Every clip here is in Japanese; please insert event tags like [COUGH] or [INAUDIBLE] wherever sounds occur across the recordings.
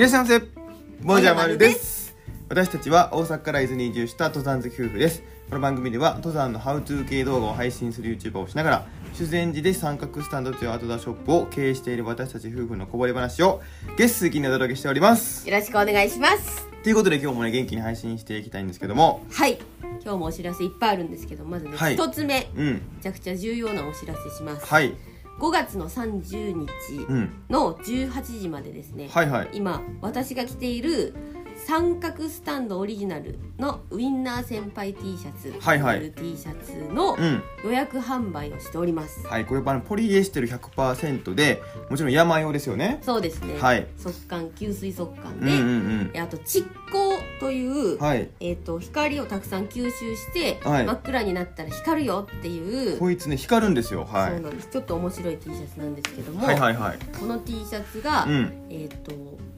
いらっしゃいませ。もじゃまるです。私たちは大阪から伊豆に移住した登山好き夫婦です。この番組では登山のハウトゥー系動画を配信する YouTuber をしながら修善寺で三角スタンドというアウトドアショップを経営している私たち夫婦のこぼれ話を月水金でお届けしております。よろしくお願いします。ということで今日もね元気に配信していきたいんですけども。はい。今日もお知らせいっぱいあるんですけどまずねはい。一、つ目。うん。めちゃくちゃ重要なお知らせします、はい5月の30日うんの18時までですね、はいはい。今私が着ている三角スタンドオリジナルのウインナー先輩 T シャツ、はいはい。T シャツのうん。予約販売をしております、はいこれあのポリエステル100%でもちろん山用ですよね。そうですね、はい。速乾吸水速乾で、うんうんあと蓄光という、うんはい。えー、と光をたくさん吸収して、はい。真っ暗になったら光るよっていう、こいつね光るんですよ。はい。そうなんです。ちょっと面白い T シャツなんですけども、はいはいはい。この T シャツが、うん。えー、と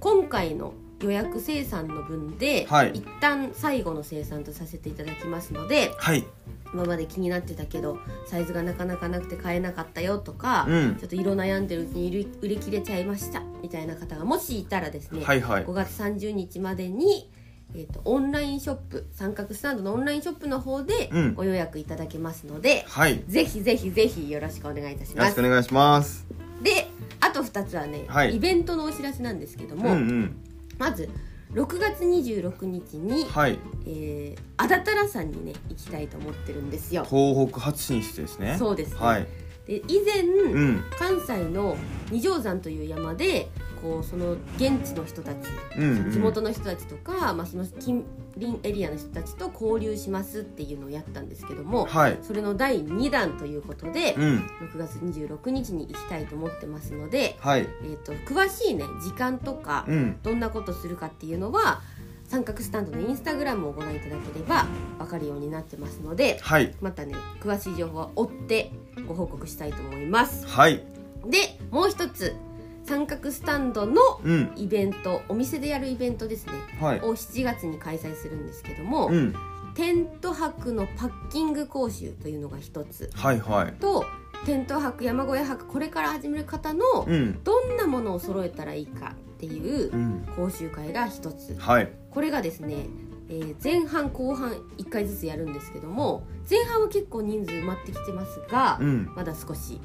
今回の予約生産の分で、はい。一旦最後の生産とさせていただきますのではい。今まで気になってたけどサイズがなかなかなくて買えなかったよとか、うん。ちょっと色悩んでるうちに売り売り切れちゃいましたみたいな方がもしいたらですね、はいはい。5月30日までに、えー、とオンラインショップ三角スタンドのオンラインショップの方でうん。ご予約いただけますので、はい。よぜひぜひぜひよろしくお願いいたします。ろしくお願いします。であと2つはね、はい。イベントのお知らせなんですけどうんも、うん。まず6月26日に、はい。えー、あだたらさんにね行きたいと思ってるんですよ。東北初進出ですね。そうですね。はいで以前、うん。関西の二条山という山でこうその現地の人たちうんうん。地元の人たちとか、まあ、その近隣エリアの人たちと交流しますっていうのをやったんですけども、はい。それの第2弾ということで、うん。6月26日に行きたいと思ってますので、はい。えー、と詳しいね時間とか、うん。どんなことするかっていうのは三角スタンドのインスタグラムをご覧いただければ分かるようになってますのではい。またね詳しい情報は追ってご報告したいと思います。はい。でもう一つ三角スタンドのうん。イベントお店でやるイベントですね。はい。を7月に開催するんですけども、うん。テント泊のパッキング講習というのが一つ。はいはい。とテント泊山小屋泊これから始める方のうん。どんなものを揃えたらいいかっていううん。講習会が一つ。はいこれがですね、えー前半後半1回ずつやるんですけども前半は結構人数埋まってきてますが、うん。まだ少し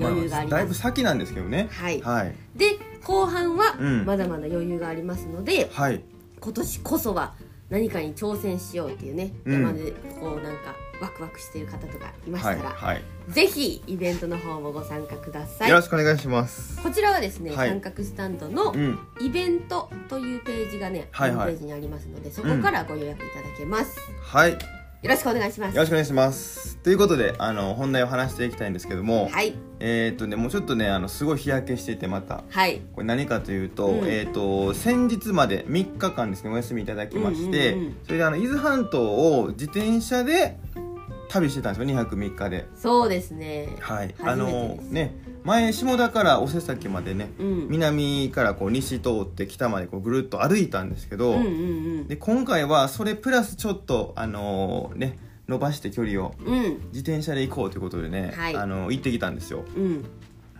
余裕がありだいます、ぶ先なんですけどね。はい。はい。で後半はうん。まだまだ余裕がありますので、はい。今年こそは何かに挑戦しようっていうね、うん。山でこうなんかワクワクしてる方とかいましはいたら、はい。ぜひイベントの方もご参加ください。よろしくお願いします。こちらはですね、はい。三角スタンドのうんイベントというページがね、はいはい。ホームページにありますのでそこからご予約いただけます、はい。よよろしくお願いします。ろしくお願いします。ということであの本題を話していきたいんですけどもはい。えーっとねもうちょっとねあのすごい日焼けしててまた。はい。これ何かというと,、うん。えー、と先日まで3日間ですねお休みいただきまして、うんうんうんそれであの伊豆半島を自転車で旅してたんですよ2泊3日で。そうですね。はい。あ初めてのです。ね前下田からお瀬崎までねうん。南からこう西通って北までこうぐるっと歩いたんですけど、うんうんで今回はそれプラスちょっとあのね伸ばして距離をうん。うん自転車で行こうということでね、はい。あの行ってきたんですよ。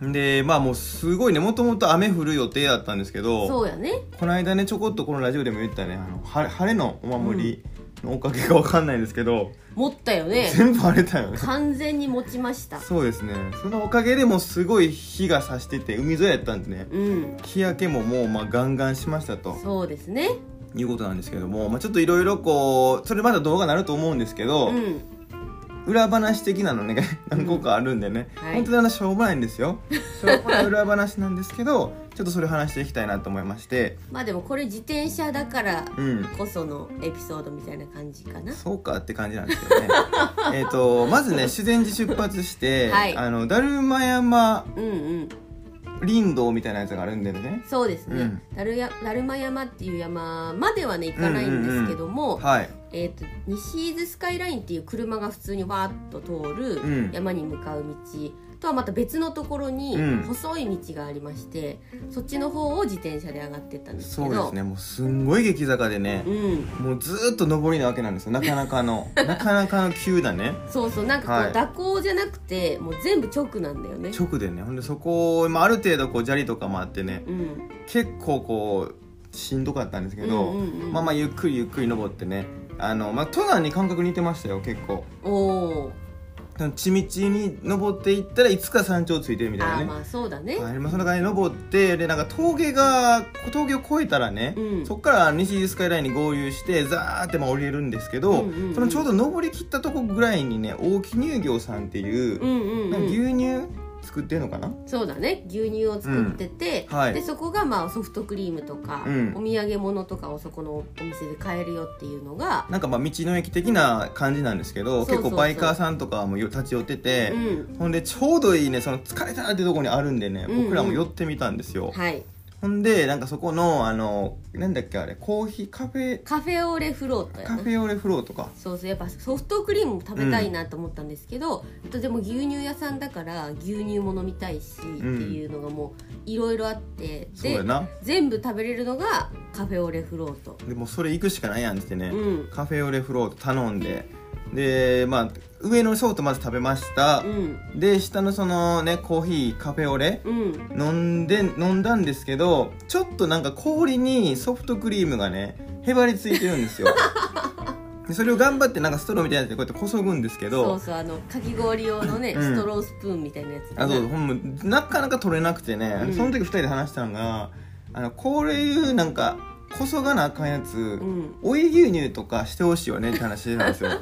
うん。でまあもうすごいねもともと雨降る予定だったんですけどそうやね。この間ねちょこっとこのラジオでも言ったねあの晴れのお守りのおかげかわかんないんですけど、持ったよね。全部晴れたよね。完全に持ちました。そうですね。そのおかげでもうすごい日が差してて海沿いやったんでね。うん。日焼けももうまあガンガンしましたと。そうですね。いうことなんですけども、まあ、ちょっといろいろこうそれまだ動画になると思うんですけど、うん裏話的なのね何個かあるんでね、はい。本当にあのしょうもないんですよ。[LAUGHS] しょうもない裏話なんですけどちょっとそれを話していきたいなと思いまして。まあでもこれ自転車だからうん。こそのエピソードみたいな感じかな。そうかって感じなんですけどね。[LAUGHS] えっとまずね修善寺出発して、はい。あのだるま山うんうん林道みたいなやつがあるんでね。そうですね、うん。だるやだるま山っていう山まではね行かないんですけども、はい。えー、と西伊豆スカイラインっていう車が普通にわーっと通るうん。山に向かう道とはまた別のところにうん。細い道がありまして、そっちの方を自転車で上がってったんですけど。そうですね。もうすんごい激坂でねう、ん、もうずーっと上りなわけなんですよ。なかなかの [LAUGHS] なかなかの急だね。そうそう。なんかこう、はい。蛇行じゃなくてもう全部直なんだよね。直でね。ほんでそこ、まあ、ある程度こう砂利とかもあってねうん。結構こうしんどかったんですけど、うんうんうんまあまあゆっくりゆっくり登ってね。あの、まあ、登山に感覚似てましたよ結構。おお地道に登っていったらいつか山頂ついてるみたいなね。あーまあそうだね、はい。まあ、そんな感じで登ってでなんか峠が峠を越えたらね、うん。そこから西スカイラインに合流してザーってまあ降りれるんですけど、うんうんうん。そのちょうど登り切ったとこぐらいにね大木乳業さんっていう、うんうんうん。牛乳作ってるのかな？そうだね。牛乳を作ってて、うん。はい。でそこがまあソフトクリームとか、うん。お土産物とかをそこのお店で買えるよっていうのが、なんかまあ道の駅的な感じなんですけど結構バイカーさんとかもよ立ち寄ってて、うん。ほんでちょうどいいねその疲れたなってとこにあるんでね、うんうん僕らも寄ってみたんですよ、はいほんでなんかそこのあのなんだっけあれコーヒーカフェカフェオレフロートやなカフェオレフローとか。そうそうやっぱソフトクリームも食べたいなと思ったんですけど、あとでも牛乳屋さんだから牛乳も飲みたいし、っていうのがもういろいろあってでそうやな。全部食べれるのがカフェオレフロート。でもうそれ行くしかないやんってね、うん。カフェオレフロート頼んで。でまあ上のソフトまず食べました。う、ん。で下のそのねコーヒーカフェオレうん。飲んで飲んだんですけどちょっとなんか氷にソフトクリームがねへばりついてるんですよ。[LAUGHS] でそれを頑張ってなんかストローみたいなやつでこうやってこそぐんですけど。そうそうあのかき氷用のね、うん。ストロースプーンみたいなやつあそうほんまなかなか取れなくてね、うん。その時2人で話したのがあのこういうなんかこそがなあかんやつ、うん。追い牛乳とかしてほしいよねって話してたんですよ [LAUGHS]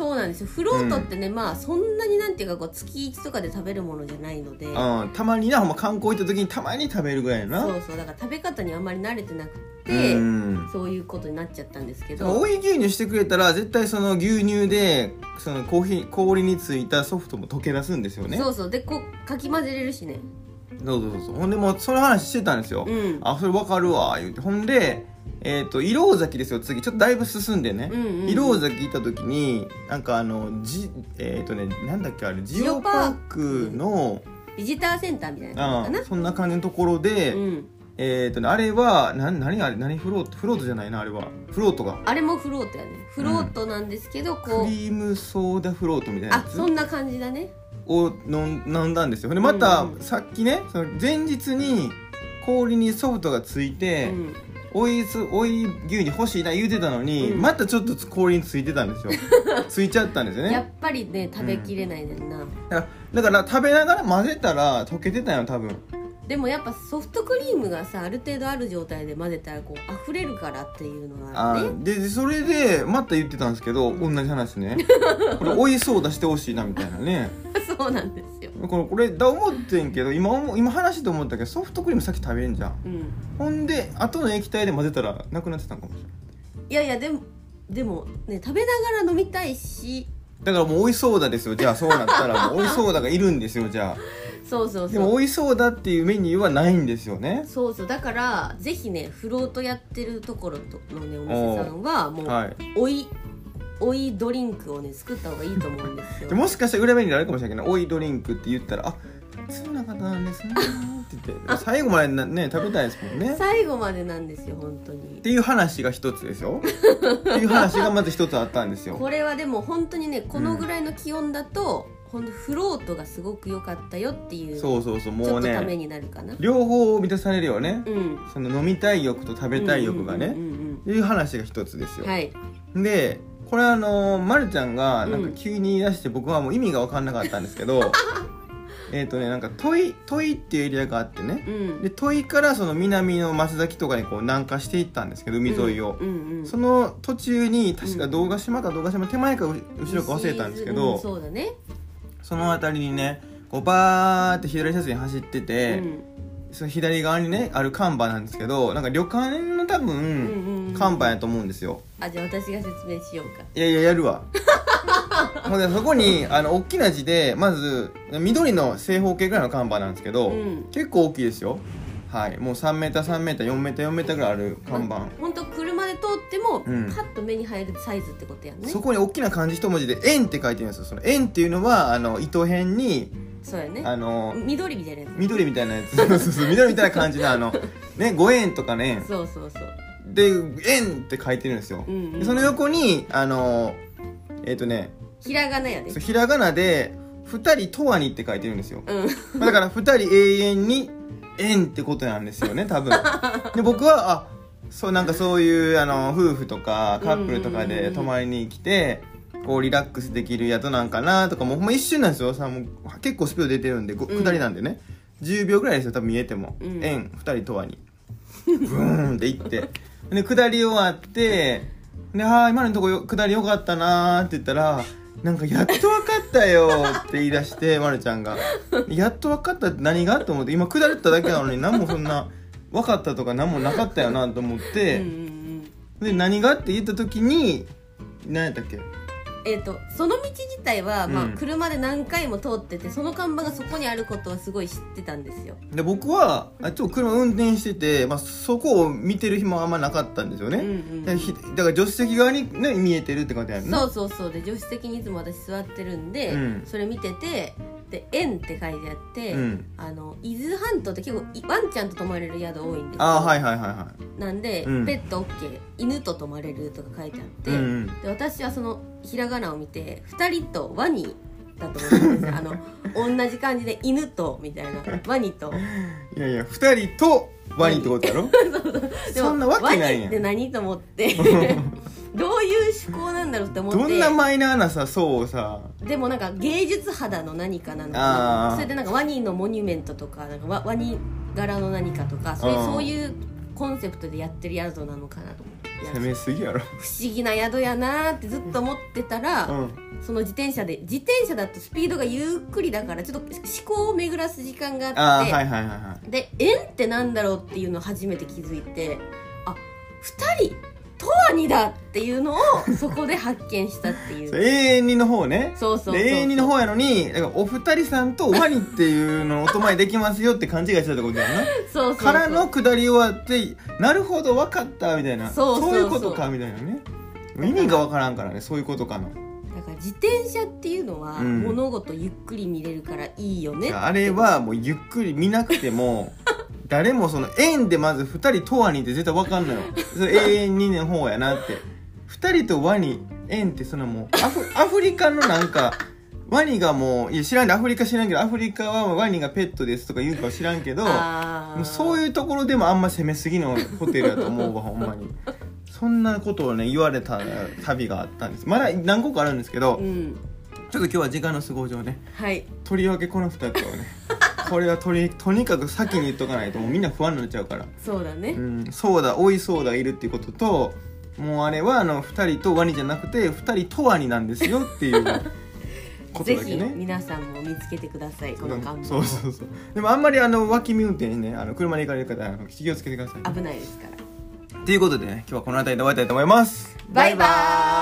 そうなんですよ。フロートってね、まあそんなになんていうかこう月1とかで食べるものじゃないので。うん、たまになほんま観光行った時にたまに食べるぐらいやな。そうそうだから食べ方にあんまり慣れてなくて、うん。そういうことになっちゃったんですけど。追い牛乳してくれたら絶対その牛乳でそのコーヒー氷についたソフトも溶け出すんですよね。そうそう。でこうかき混ぜれるしねそうそうそう。ほんでもうその話してたんですよ、うん。あそれ分かるわ言って。ほんでえっ、と色尾崎ですよ次。ちょっとだいぶ進んでね、うんうんうん。色尾崎行った時になんかあのじえっ、とねなんだっけあれジオパークのビジターセンターみたいなかそんな感じのところで、なうん。えっ、とねあれはな何あれ何フロート？フロートじゃないなあれは。フロートが。あれもフロートやね。フロートなんですけど、こう。クリームソーダフロートみたいなあそんな感じだねを飲んだんですよ。でまた、うん。うんさっきねその前日に氷にソフトがついて、うん。おいすおい牛乳欲しいな言うてたのに、うん。またちょっと氷についてたんですよ。[LAUGHS] ついちゃったんですよやっねぱりね食べきれないねんな、だからだから食べながら混ぜたら溶けてたよ多分。でもやっぱソフトクリームがさある程度ある状態で混ぜたらこう溢れるからっていうのがああるねーででそれでまた言ってたんですけど、同じ話ね。これおいそう出してほしいなみたいなねそうなんですよ。これこれだ思ってんけど今今話して思ったけどソフトクリーム先食べれんじゃん。うん。ほんで後の液体で混ぜたらなくなってたんかもしれないいやいやでもでもね食べながら飲みたいし。だからもうおいそうだですよ。じゃあそうなったらもうおいそうだがいるんですよじゃそうそうあでもそうおいそうだっていうメニューはないんですよね。そうそう。だからぜひねフロートやってるところとのねお店さんはもう、はい。おいおいドリンクをね作った方がいいと思うんですよ。でもしかしたら裏メニューあるかもしれないけど「おいドリンク」って言ったら「あそうな方なんですね」って言って [LAUGHS] 最後までなね食べたいですもんね。最後までなんですよ本当にっていう話が一つですよ。っていう話がまず一つあったんですよ。これはでも本当にねこのぐらいの気温だと、本当フロートがすごく良かったよっていうそうそうそうもうっとためねになるかな。両方満たされるよね、うん。その飲みたい欲と食べたい欲がね、うんうんうんっていう話が一つですよ、うんはい。でこれあのまるちゃんがなんかうん急に言い出して僕はもう意味が分かんなかったんですけど [LAUGHS] えっとねなんか戸井戸井っていうエリアがあってね。うん。で戸井からその南の松崎とかにこう南下していったんですけど海沿いを、その途中に確か堂ヶ島か堂ヶ島手前かう後ろか忘れたんですけど、うんそうだね。その辺りにねこうバーって左車線走ってて、うんその左側にねある看板なんですけどなんか旅館の多分うん看板やと思うんですよ、あじゃあ私が説明しようか。いやいややるわ。[LAUGHS] ほんでそこにあの大きな字でまず緑の正方形ぐらいの看板なんですけど、うん。結構大きいですよ。はい。もう 3m3m4m4m ぐらいある看板、本当車で通っても、うん。パッと目に入るサイズってことやね。そこに大きな漢字一文字で「円」って書いてるんですよ。その「円」っていうのはあの糸辺にそうやね。あの緑みたいなやつ。緑みたいなやつ。[LAUGHS] そうそうそう。緑みたいな感じのあのね5円とかね。そうそうそう。で「円」って書いてるんですよ、うんうん。でその横にあのえっ、とねひらがなやで。そうひらがなで「二人とわに」って書いてるんですよ、うん。まあだから二人永遠に円ってことなんですよね多分。[LAUGHS] で僕はあそうなんかそういうあの夫婦とかカップルとかで泊まりに来て、こうリラックスできる宿なんかなとかもうほんま一瞬なんですよ。さもう結構スピード出てるんで、ごうん。下りなんでね。10秒ぐらいですよ。多分見えても、うん。円2人とわに。ブーンって行って。で下り終わってで「あー今のとこよ下りよかったな」って言ったら「なんかやっと分かったよ」って言い出して [LAUGHS] まるちゃんが「やっと分かったって何が?」と思って今下っただけなのに何もそんな分かったとか何もなかったよなと思っうんうんて、うん。で何がって言った時に何やったっけ？えー、とその道自体は、まあうん、車で何回も通っててその看板がそこにあることはすごい知ってたんですよ、で僕はあちょっと車運転してて、まあ、そこを見てる暇はあんまなかったんですよね、うんうんでひだから助手席側に、ね、見えてるって感じやんな。そうそうそう。で助手席にいつも私座ってるんで、うん。それ見ててで「円」って書いてあって、うん。あの伊豆半島って結構いワンちゃんと泊まれる宿多いんですよ。ああはいはいはいはなんで、うん。ペット OK 犬と泊まれるとか書いてあって、いうん。うんで私はそのひらがなを見て2人とワニだと思ったんですよ。[LAUGHS] あの同じ感じで犬とみたいなワニと。いやいや2人とワニってことやろ？[LAUGHS] でもそんなわけないワニってやん何と思って [LAUGHS] どういう思考なんだろうって思って。どんなマイナーなさ層をさ。でもなんか芸術肌の何かなのかそれでなんかワニのモニュメントとかなんかワワニ柄の何かとかそういうそういうコンセプトでやってる宿なのかなと。思って攻めすぎやろ。不思議な宿やなーってずっと思ってたら、うん。その自転車で自転車だとスピードがゆっくりだからちょっと思考を巡らす時間があってはいはいはいはい。で円ってなんだろうっていうのを初めて気づいてあ二人とはにだっていうのをそこで発見したっていそうれ永遠にの方ね。そうそう永遠にの方やのにだからお二人さんとワニっていうのをお泊まりできますよって勘違いしてたってことやな。そうそうそう。からの下り終わってなるほど分かったみたいな。そうそうそう。いうことかみたいなね。意味が分からんからねそういうことかの。だから自転車っていうのはうん。物事ゆっくり見れるからいいよね、あれはもうゆっくり見なくても誰もその円でまず2人とワニって絶対分かんのよ。それ永遠にの方やなって。2人とワニ円ってそのもうアフ [LAUGHS] アフリカのなんかワニがもういや知らんでアフリカ知らんけどアフリカはワニがペットですとか言うかは知らんけどあもうそうういうところでもあんま攻めすぎのホテルやと思うわほんまに。そんなことをね言われた旅があったんです。まだ何個かあるんですけど、うん。ちょっと今日は時間の都合上ねはい。とりわけこの2つをねこれはとりとにかく先に言っとかないともうみんな不安になっちゃうから、そうだね、うん、そうだ追いそうだいるっていうことともうあれはあの2人とワニじゃなくて2人とワニなんですよっていうことぜひだけね。[LAUGHS] 皆さんも見つけてくださいこの看板そうそうそう。でもあんまりあの脇見運転にねあの車で行かれる方あの気をつけてください危ないですから。ということでね今日はこの辺りで終わりたいと思います。バイバーイ